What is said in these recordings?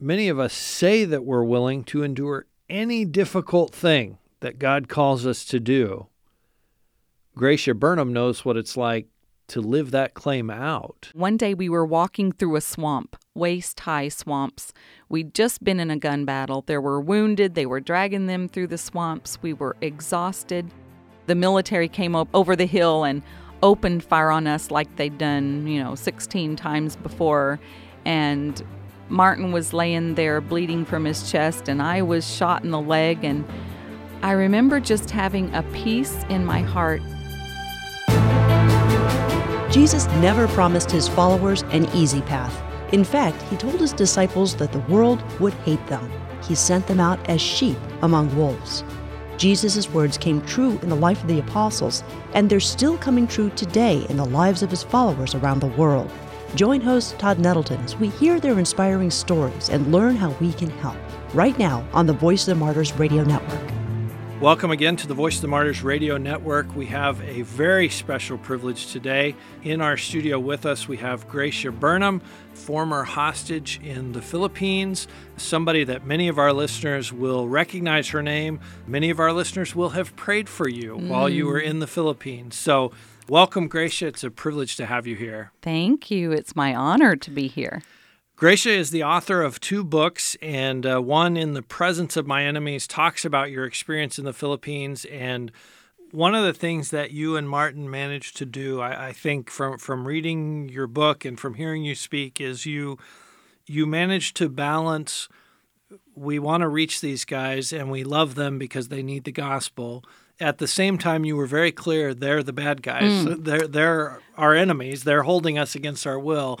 many of us say that we're willing to endure any difficult thing that God calls us to do. Gracia Burnham knows what it's like to live that claim out. One day we were walking through a swamp, waist high swamps. We'd just been in a gun battle. There were wounded, they were dragging them through the swamps. We were exhausted. The military came up over the hill and opened fire on us like they'd done, you know, 16 times before. And Martin was laying there bleeding from his chest, and I was shot in the leg. And I remember just having a peace in my heart Jesus never promised his followers an easy path. In fact, he told his disciples that the world would hate them. He sent them out as sheep among wolves. Jesus' words came true in the life of the apostles, and they're still coming true today in the lives of his followers around the world. Join host Todd Nettleton as we hear their inspiring stories and learn how we can help. Right now on the Voice of the Martyrs Radio Network. Welcome again to the Voice of the Martyrs Radio Network. We have a very special privilege today. In our studio with us, we have Gracia Burnham, former hostage in the Philippines, somebody that many of our listeners will recognize her name. Many of our listeners will have prayed for you mm. while you were in the Philippines. So, welcome, Gracia. It's a privilege to have you here. Thank you. It's my honor to be here. Gracia is the author of two books, and uh, one, In the Presence of My Enemies, talks about your experience in the Philippines. And one of the things that you and Martin managed to do, I, I think, from, from reading your book and from hearing you speak, is you you managed to balance we want to reach these guys and we love them because they need the gospel at the same time you were very clear they're the bad guys mm. they're they're our enemies they're holding us against our will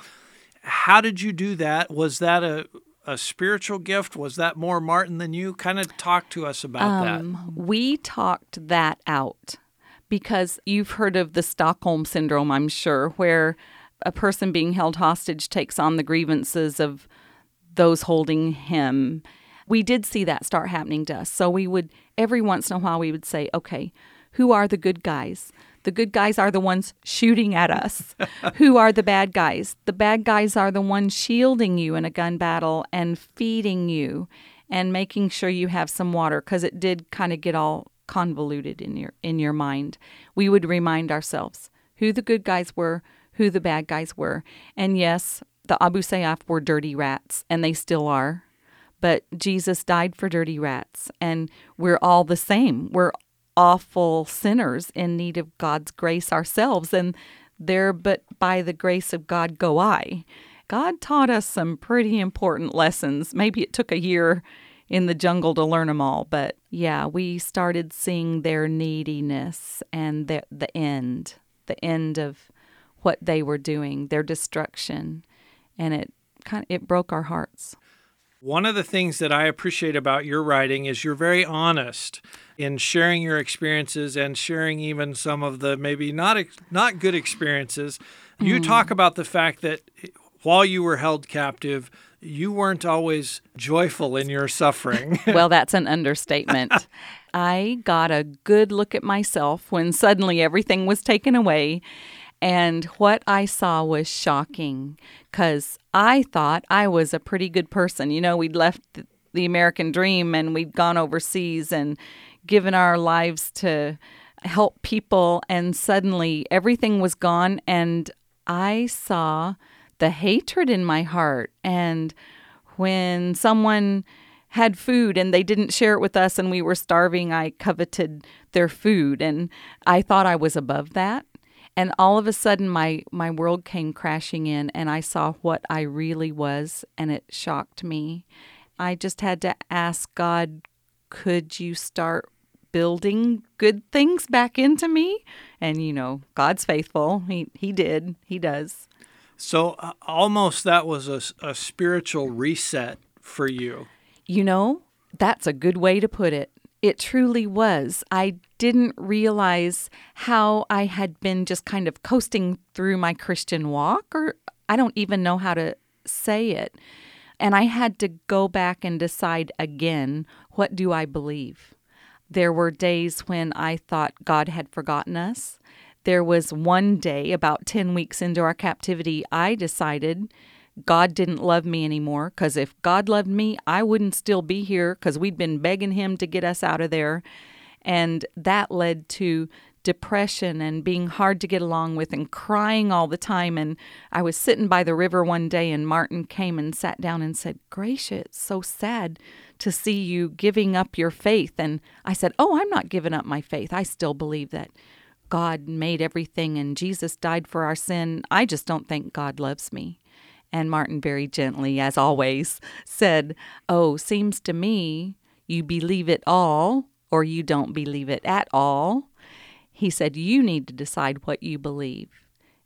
how did you do that? Was that a a spiritual gift? Was that more Martin than you? Kind of talk to us about um, that. We talked that out because you've heard of the Stockholm syndrome, I'm sure, where a person being held hostage takes on the grievances of those holding him. We did see that start happening to us. So we would, every once in a while, we would say, okay, who are the good guys? The good guys are the ones shooting at us. Who are the bad guys? The bad guys are the ones shielding you in a gun battle and feeding you and making sure you have some water because it did kind of get all convoluted in your in your mind. We would remind ourselves who the good guys were, who the bad guys were. And yes, the Abu Sayyaf were dirty rats and they still are. But Jesus died for dirty rats and we're all the same. We're awful sinners in need of God's grace ourselves, and there but by the grace of God go I. God taught us some pretty important lessons. Maybe it took a year in the jungle to learn them all, but yeah, we started seeing their neediness and the, the end, the end of what they were doing, their destruction, and it kind of, it broke our hearts. One of the things that I appreciate about your writing is you're very honest in sharing your experiences and sharing even some of the maybe not not good experiences. Mm. You talk about the fact that while you were held captive, you weren't always joyful in your suffering. well, that's an understatement. I got a good look at myself when suddenly everything was taken away and what I saw was shocking because I thought I was a pretty good person. You know, we'd left the American dream and we'd gone overseas and given our lives to help people, and suddenly everything was gone. And I saw the hatred in my heart. And when someone had food and they didn't share it with us and we were starving, I coveted their food. And I thought I was above that and all of a sudden my my world came crashing in and I saw what I really was and it shocked me. I just had to ask God, could you start building good things back into me? And you know, God's faithful. He he did. He does. So uh, almost that was a, a spiritual reset for you. You know, that's a good way to put it. It truly was. I didn't realize how I had been just kind of coasting through my Christian walk, or I don't even know how to say it. And I had to go back and decide again what do I believe? There were days when I thought God had forgotten us. There was one day, about 10 weeks into our captivity, I decided God didn't love me anymore. Because if God loved me, I wouldn't still be here because we'd been begging Him to get us out of there. And that led to depression and being hard to get along with and crying all the time. And I was sitting by the river one day, and Martin came and sat down and said, Gracia, it's so sad to see you giving up your faith. And I said, Oh, I'm not giving up my faith. I still believe that God made everything and Jesus died for our sin. I just don't think God loves me. And Martin, very gently, as always, said, Oh, seems to me you believe it all or you don't believe it at all. He said, You need to decide what you believe.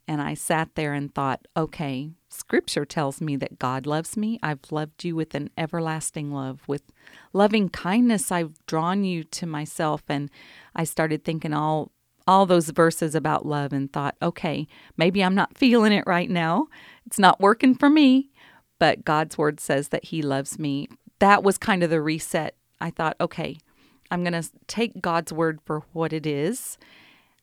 And I sat there and thought, okay, scripture tells me that God loves me. I've loved you with an everlasting love. With loving kindness, I've drawn you to myself. And I started thinking all all those verses about love and thought, okay, maybe I'm not feeling it right now. It's not working for me, but God's word says that He loves me. That was kind of the reset. I thought, okay, I'm going to take God's word for what it is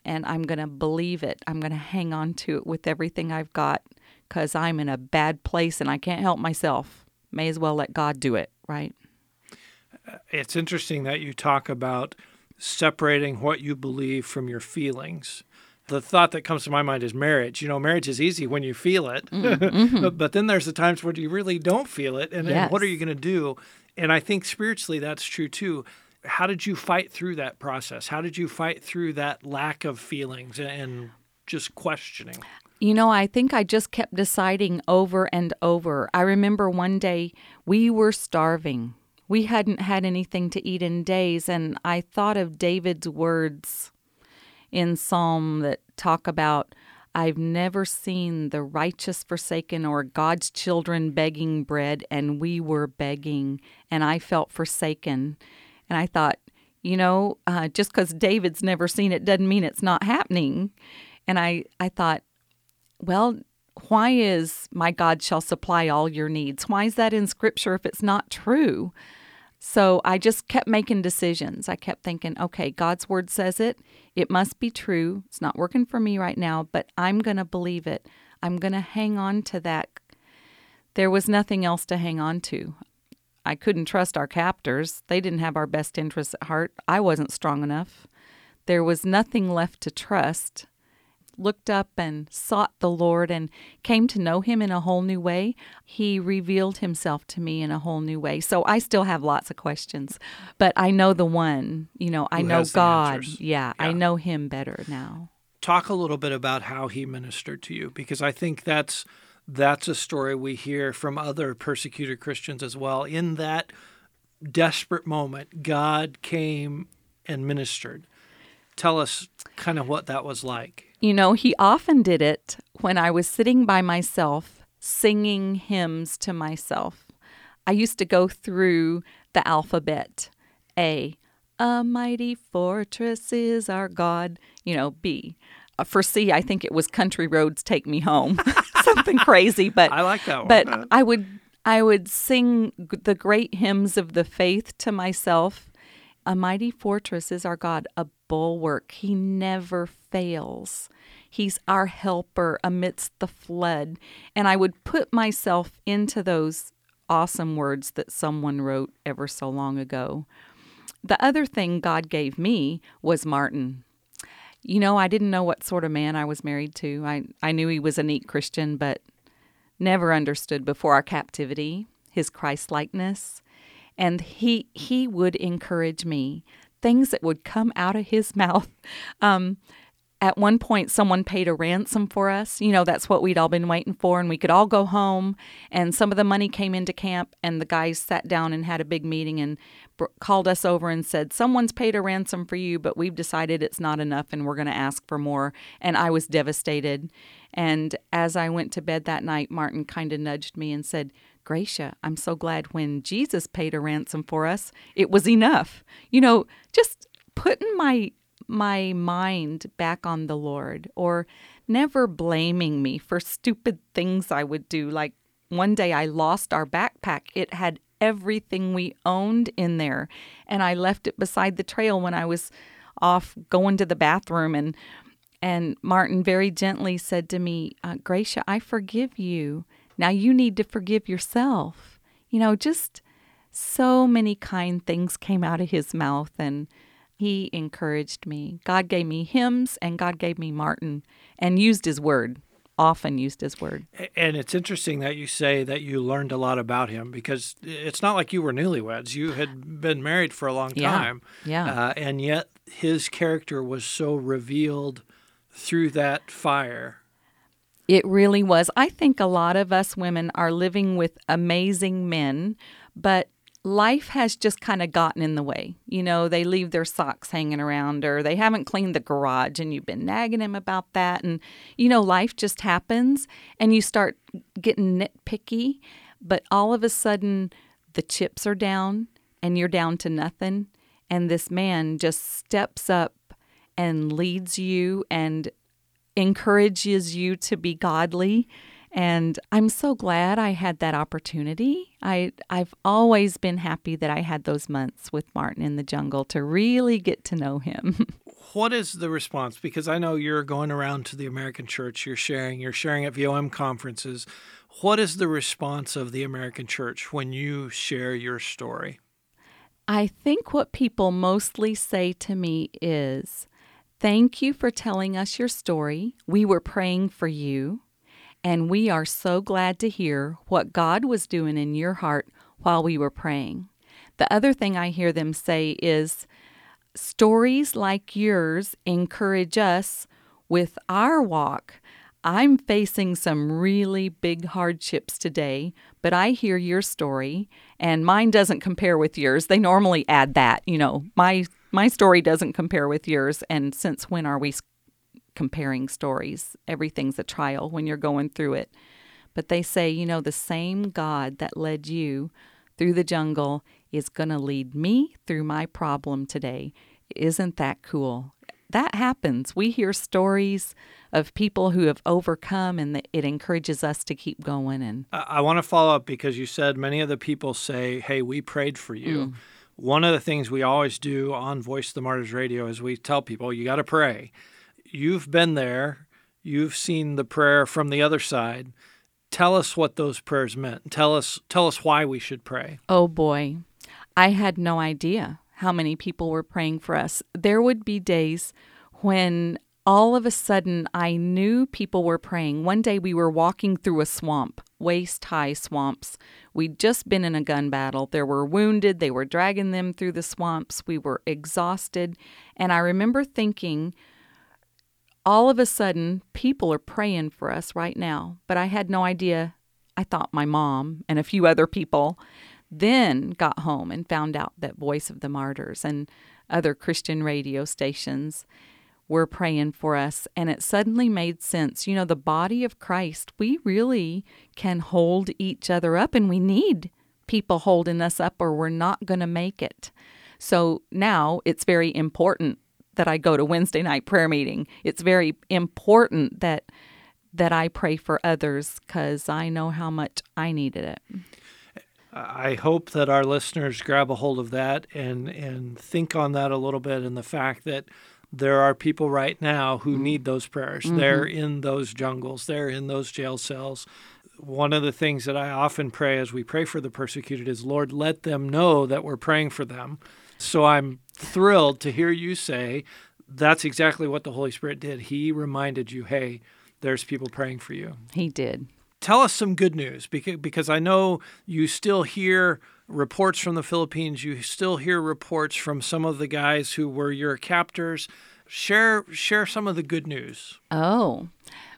and I'm going to believe it. I'm going to hang on to it with everything I've got because I'm in a bad place and I can't help myself. May as well let God do it, right? Uh, it's interesting that you talk about separating what you believe from your feelings. The thought that comes to my mind is marriage. You know, marriage is easy when you feel it, mm-hmm. but, but, then there's the times where you really don't feel it, and, yes. and what are you going to do? And I think spiritually that's true too. How did you fight through that process? How did you fight through that lack of feelings and just questioning? You know, I think I just kept deciding over and over. I remember one day we were starving we hadn't had anything to eat in days, and I thought of David's words in Psalm that talk about I've never seen the righteous forsaken or God's children begging bread, and we were begging, and I felt forsaken. And I thought, you know, uh, just because David's never seen it doesn't mean it's not happening. And I, I thought, well, why is my God shall supply all your needs? Why is that in Scripture if it's not true? So I just kept making decisions. I kept thinking, okay, God's word says it. It must be true. It's not working for me right now, but I'm going to believe it. I'm going to hang on to that. There was nothing else to hang on to. I couldn't trust our captors. They didn't have our best interests at heart. I wasn't strong enough. There was nothing left to trust looked up and sought the Lord and came to know Him in a whole new way, He revealed Himself to me in a whole new way. So I still have lots of questions, but I know the one, you know, I Who know God. Yeah, yeah, I know Him better now. Talk a little bit about how He ministered to you, because I think that's that's a story we hear from other persecuted Christians as well. In that desperate moment, God came and ministered. Tell us kind of what that was like. You know, he often did it when I was sitting by myself singing hymns to myself. I used to go through the alphabet A, a mighty fortress is our God. You know, B. Uh, for C, I think it was Country Roads Take Me Home. Something crazy, but I like that one. But I would I would sing the great hymns of the faith to myself. A mighty fortress is our God, a bulwark. He never fails. He's our helper amidst the flood. And I would put myself into those awesome words that someone wrote ever so long ago. The other thing God gave me was Martin. You know, I didn't know what sort of man I was married to. I, I knew he was a neat Christian, but never understood before our captivity his Christ likeness. And he he would encourage me things that would come out of his mouth. Um, at one point, someone paid a ransom for us. You know, that's what we'd all been waiting for, and we could all go home. And some of the money came into camp, and the guys sat down and had a big meeting and br- called us over and said, Someone's paid a ransom for you, but we've decided it's not enough and we're going to ask for more. And I was devastated. And as I went to bed that night, Martin kind of nudged me and said, Gracia, I'm so glad when Jesus paid a ransom for us, it was enough. You know, just putting my my mind back on the Lord or never blaming me for stupid things I would do. Like one day I lost our backpack. It had everything we owned in there, and I left it beside the trail when I was off going to the bathroom and and Martin very gently said to me, uh, Gracia, I forgive you Now you need to forgive yourself. You know, just so many kind things came out of his mouth and he encouraged me. God gave me hymns and God gave me Martin and used his word, often used his word. And it's interesting that you say that you learned a lot about him because it's not like you were newlyweds. You had been married for a long time. Yeah. yeah. Uh, and yet his character was so revealed through that fire. It really was. I think a lot of us women are living with amazing men, but life has just kind of gotten in the way. You know, they leave their socks hanging around or they haven't cleaned the garage and you've been nagging him about that. And, you know, life just happens and you start getting nitpicky. But all of a sudden, the chips are down and you're down to nothing. And this man just steps up and leads you and encourages you to be godly and I'm so glad I had that opportunity. I I've always been happy that I had those months with Martin in the jungle to really get to know him. what is the response? Because I know you're going around to the American church, you're sharing, you're sharing at VOM conferences. What is the response of the American church when you share your story? I think what people mostly say to me is, Thank you for telling us your story. We were praying for you. And we are so glad to hear what God was doing in your heart while we were praying. The other thing I hear them say is stories like yours encourage us with our walk. I'm facing some really big hardships today, but I hear your story and mine doesn't compare with yours. They normally add that, you know, my my story doesn't compare with yours and since when are we comparing stories. Everything's a trial when you're going through it. But they say, you know, the same God that led you through the jungle is going to lead me through my problem today. Isn't that cool? That happens. We hear stories of people who have overcome, and it encourages us to keep going. And I want to follow up because you said many of the people say, "Hey, we prayed for you." Mm. One of the things we always do on Voice of the Martyrs Radio is we tell people, "You got to pray." you've been there, you've seen the prayer from the other side. Tell us what those prayers meant. Tell us tell us why we should pray. Oh boy. I had no idea how many people were praying for us. There would be days when all of a sudden I knew people were praying. One day we were walking through a swamp, waist high swamps. We'd just been in a gun battle. There were wounded, they were dragging them through the swamps. We were exhausted. And I remember thinking, all of a sudden, people are praying for us right now. But I had no idea. I thought my mom and a few other people then got home and found out that Voice of the Martyrs and other Christian radio stations were praying for us. And it suddenly made sense. You know, the body of Christ, we really can hold each other up, and we need people holding us up, or we're not going to make it. So now it's very important that I go to Wednesday night prayer meeting. It's very important that that I pray for others cuz I know how much I needed it. I hope that our listeners grab a hold of that and and think on that a little bit and the fact that there are people right now who mm-hmm. need those prayers. Mm-hmm. They're in those jungles, they're in those jail cells. One of the things that I often pray as we pray for the persecuted is, Lord, let them know that we're praying for them. So I'm thrilled to hear you say that's exactly what the Holy Spirit did. He reminded you, hey, there's people praying for you. He did. Tell us some good news because, because I know you still hear reports from the Philippines. You still hear reports from some of the guys who were your captors. Share share some of the good news. Oh,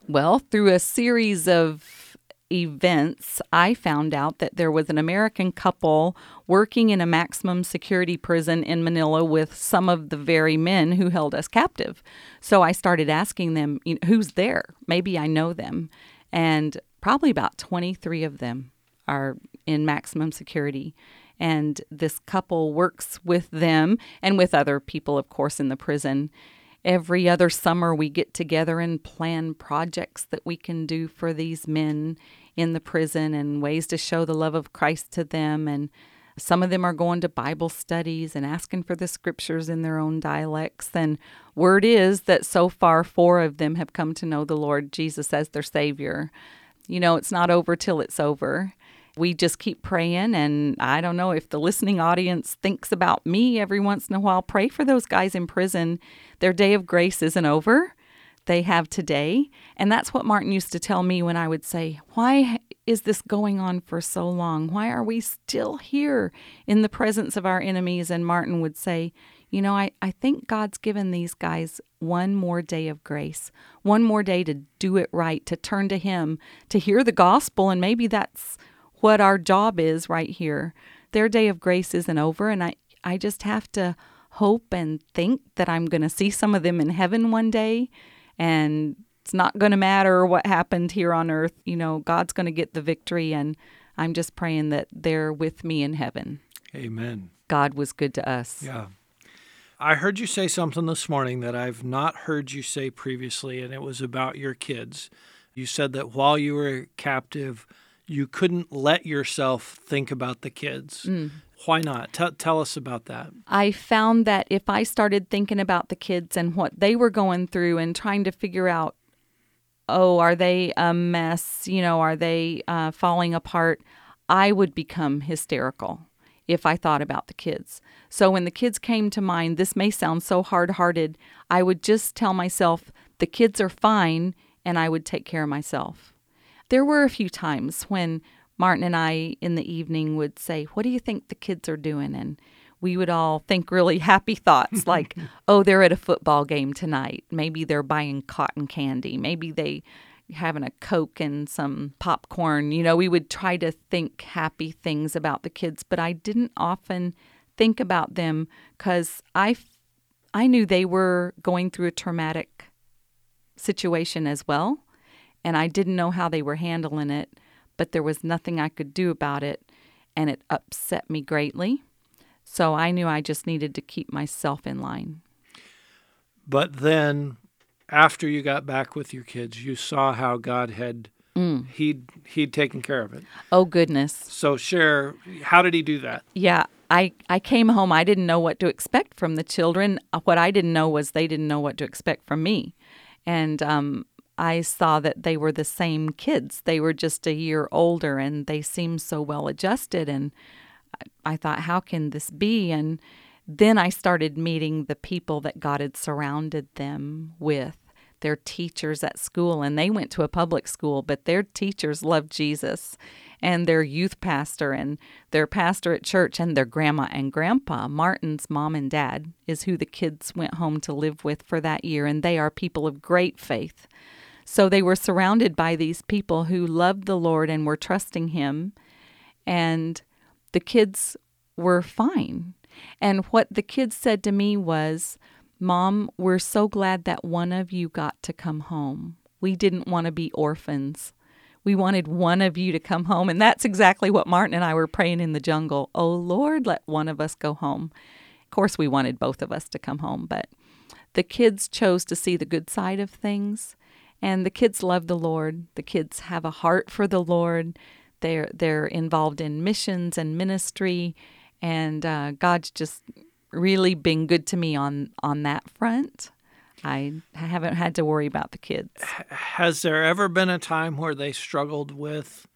well, through a series of events, I found out that there was an American couple working in a maximum security prison in Manila with some of the very men who held us captive. So I started asking them, you know, who's there? Maybe I know them. And probably about 23 of them are in maximum security. And this couple works with them and with other people, of course, in the prison every other summer we get together and plan projects that we can do for these men in the prison and ways to show the love of Christ to them. And some of them are going to Bible studies and asking for the scriptures in their own dialects. And word is that so far, four of them have come to know the Lord Jesus as their Savior. You know, it's not over till it's over. We just keep praying. And I don't know if the listening audience thinks about me every once in a while. Pray for those guys in prison. Their day of grace isn't over. They have today. And that's what Martin used to tell me when I would say, Why is this going on for so long? Why are we still here in the presence of our enemies? And Martin would say, You know, I, I think God's given these guys one more day of grace, one more day to do it right, to turn to Him, to hear the gospel. And maybe that's what our job is right here. Their day of grace isn't over. And I, I just have to hope and think that I'm going to see some of them in heaven one day. And it's not going to matter what happened here on earth. You know, God's going to get the victory. And I'm just praying that they're with me in heaven. Amen. God was good to us. Yeah. I heard you say something this morning that I've not heard you say previously, and it was about your kids. You said that while you were captive, you couldn't let yourself think about the kids. Mm. Why not? T- tell us about that. I found that if I started thinking about the kids and what they were going through and trying to figure out, oh, are they a mess? You know, are they uh, falling apart? I would become hysterical if I thought about the kids. So when the kids came to mind, this may sound so hard hearted, I would just tell myself, the kids are fine, and I would take care of myself. There were a few times when Martin and I in the evening would say, What do you think the kids are doing? And we would all think really happy thoughts like, Oh, they're at a football game tonight. Maybe they're buying cotton candy. Maybe they having a coke and some popcorn. You know, we would try to think happy things about the kids, but I didn't often think about them cuz I I knew they were going through a traumatic situation as well and I didn't know how they were handling it, but there was nothing I could do about it, and it upset me greatly. So I knew I just needed to keep myself in line. But then, after you got back with your kids, you saw how God had mm. he'd he'd taken care of it. Oh goodness! So share, how did he do that? Yeah, I, I came home. I didn't know what to expect from the children. What I didn't know was they didn't know what to expect from me. And um, I saw that they were the same kids. They were just a year older and they seemed so well adjusted. And I thought, how can this be? And then I started meeting the people that God had surrounded them with their teachers at school. And they went to a public school, but their teachers loved Jesus and their youth pastor and their pastor at church and their grandma and grandpa. Martin's mom and dad is who the kids went home to live with for that year. And they are people of great faith. So they were surrounded by these people who loved the Lord and were trusting Him. And the kids were fine. And what the kids said to me was, Mom, we're so glad that one of you got to come home. We didn't want to be orphans. We wanted one of you to come home. And that's exactly what Martin and I were praying in the jungle. Oh, Lord, let one of us go home. Of course, we wanted both of us to come home, but the kids chose to see the good side of things and the kids love the Lord. The kids have a heart for the Lord. They're they're involved in missions and ministry, and uh, God's just really been good to me on on that front. I haven't had to worry about the kids. Has there ever been a time where they struggled with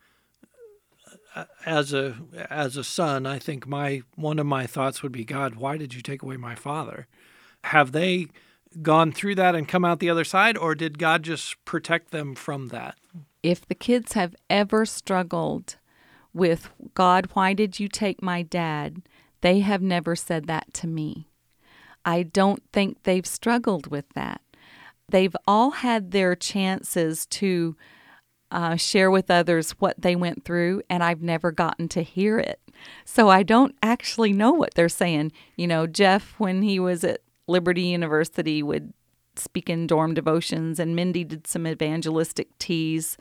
uh, as a as a son, I think my one of my thoughts would be, God, why did you take away my father? Have they gone through that and come out the other side, or did God just protect them from that? If the kids have ever struggled with, God, why did you take my dad? They have never said that to me. I don't think they've struggled with that. They've all had their chances to uh, share with others what they went through, and I've never gotten to hear it. So I don't actually know what they're saying. You know, Jeff, when he was at Liberty University would speak in dorm devotions, and Mindy did some evangelistic teas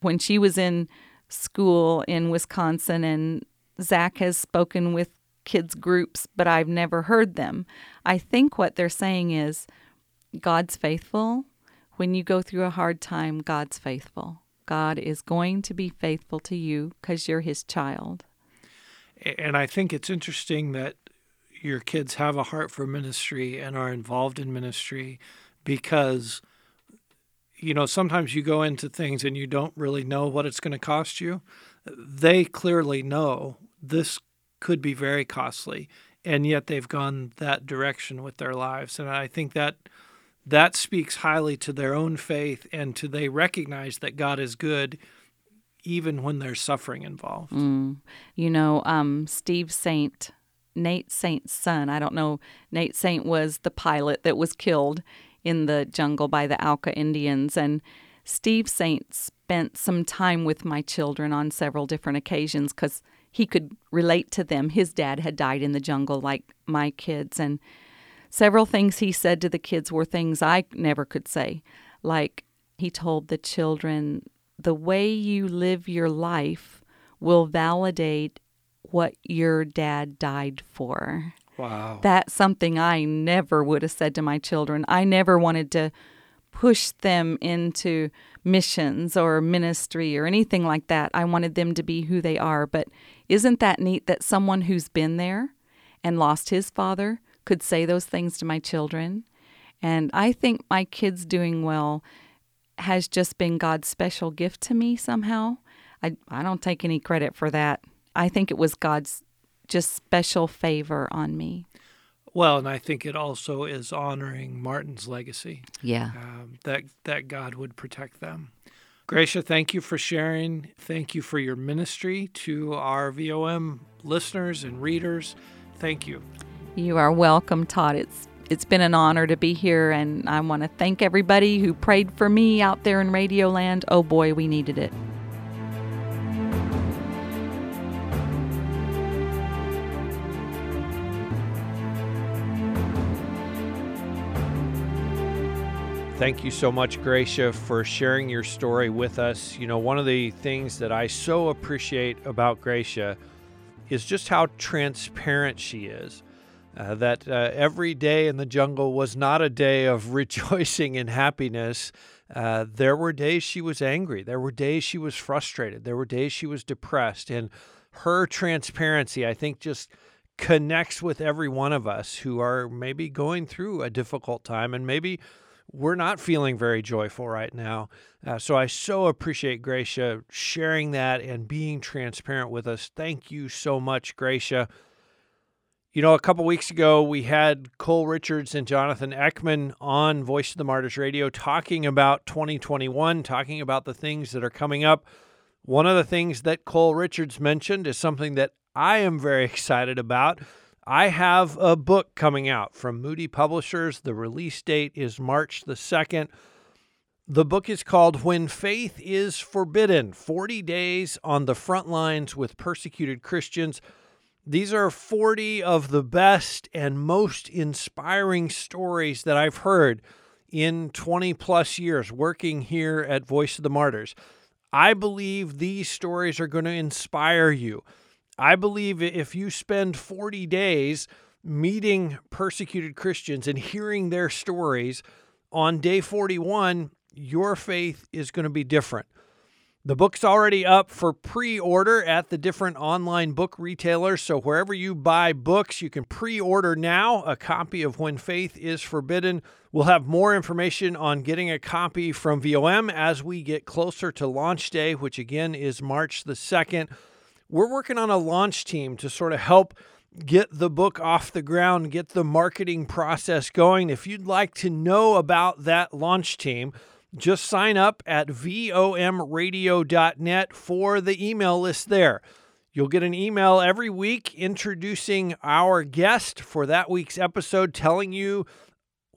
when she was in school in Wisconsin. And Zach has spoken with kids' groups, but I've never heard them. I think what they're saying is God's faithful. When you go through a hard time, God's faithful. God is going to be faithful to you because you're his child. And I think it's interesting that your kids have a heart for ministry and are involved in ministry because you know, sometimes you go into things and you don't really know what it's going to cost you. They clearly know this could be very costly, and yet they've gone that direction with their lives. And I think that that speaks highly to their own faith and to they recognize that God is good even when there's suffering involved. Mm. You know, um, Steve Saint, Nate Saint's son, I don't know, Nate Saint was the pilot that was killed in the jungle by the Auca Indians. And Steve Saint spent some time with my children on several different occasions because he could relate to them. His dad had died in the jungle like my kids. And several things he said to the kids were things I never could say. Like he told the children, the way you live your life will validate what your dad died for. Wow. That's something I never would have said to my children. I never wanted to push them into missions or ministry or anything like that. I wanted them to be who they are. But isn't that neat that someone who's been there and lost his father could say those things to my children? And I think my kids doing well has just been God's special gift to me somehow. I, I don't take any credit for that. I think it was God's just special favor on me. Well, and I think it also is honoring Martin's legacy. Yeah. Um, that that God would protect them. Gracia, thank you for sharing. Thank you for your ministry to our VOM listeners and readers. Thank you. You are welcome, Todd. It's it's been an honor to be here, and I want to thank everybody who prayed for me out there in Radio Land. Oh boy, we needed it. Thank you so much, Gracia, for sharing your story with us. You know, one of the things that I so appreciate about Gracia is just how transparent she is. Uh, that uh, every day in the jungle was not a day of rejoicing and happiness. Uh, there were days she was angry. There were days she was frustrated. There were days she was depressed. And her transparency, I think, just connects with every one of us who are maybe going through a difficult time and maybe we're not feeling very joyful right now. Uh, so I so appreciate Gracia sharing that and being transparent with us. Thank you so much, Gracia. You know, a couple weeks ago, we had Cole Richards and Jonathan Eckman on Voice of the Martyrs Radio talking about 2021, talking about the things that are coming up. One of the things that Cole Richards mentioned is something that I am very excited about. I have a book coming out from Moody Publishers. The release date is March the 2nd. The book is called When Faith is Forbidden 40 Days on the Front Lines with Persecuted Christians. These are 40 of the best and most inspiring stories that I've heard in 20 plus years working here at Voice of the Martyrs. I believe these stories are going to inspire you. I believe if you spend 40 days meeting persecuted Christians and hearing their stories, on day 41, your faith is going to be different. The book's already up for pre order at the different online book retailers. So, wherever you buy books, you can pre order now a copy of When Faith is Forbidden. We'll have more information on getting a copy from VOM as we get closer to launch day, which again is March the 2nd. We're working on a launch team to sort of help get the book off the ground, get the marketing process going. If you'd like to know about that launch team, just sign up at vomradio.net for the email list there. You'll get an email every week introducing our guest for that week's episode, telling you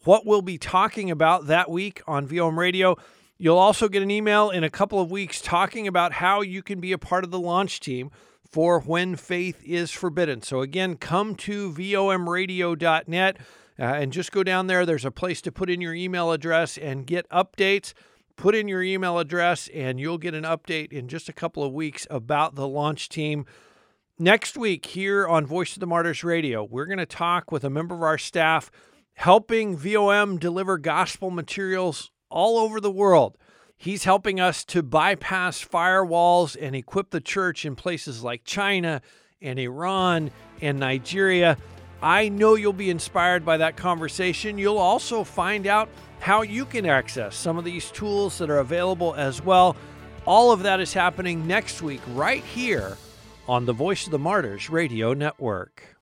what we'll be talking about that week on VOM Radio. You'll also get an email in a couple of weeks talking about how you can be a part of the launch team for When Faith is Forbidden. So, again, come to vomradio.net. Uh, and just go down there. There's a place to put in your email address and get updates. Put in your email address, and you'll get an update in just a couple of weeks about the launch team. Next week, here on Voice of the Martyrs Radio, we're going to talk with a member of our staff helping VOM deliver gospel materials all over the world. He's helping us to bypass firewalls and equip the church in places like China and Iran and Nigeria I know you'll be inspired by that conversation. You'll also find out how you can access some of these tools that are available as well. All of that is happening next week, right here on the Voice of the Martyrs Radio Network.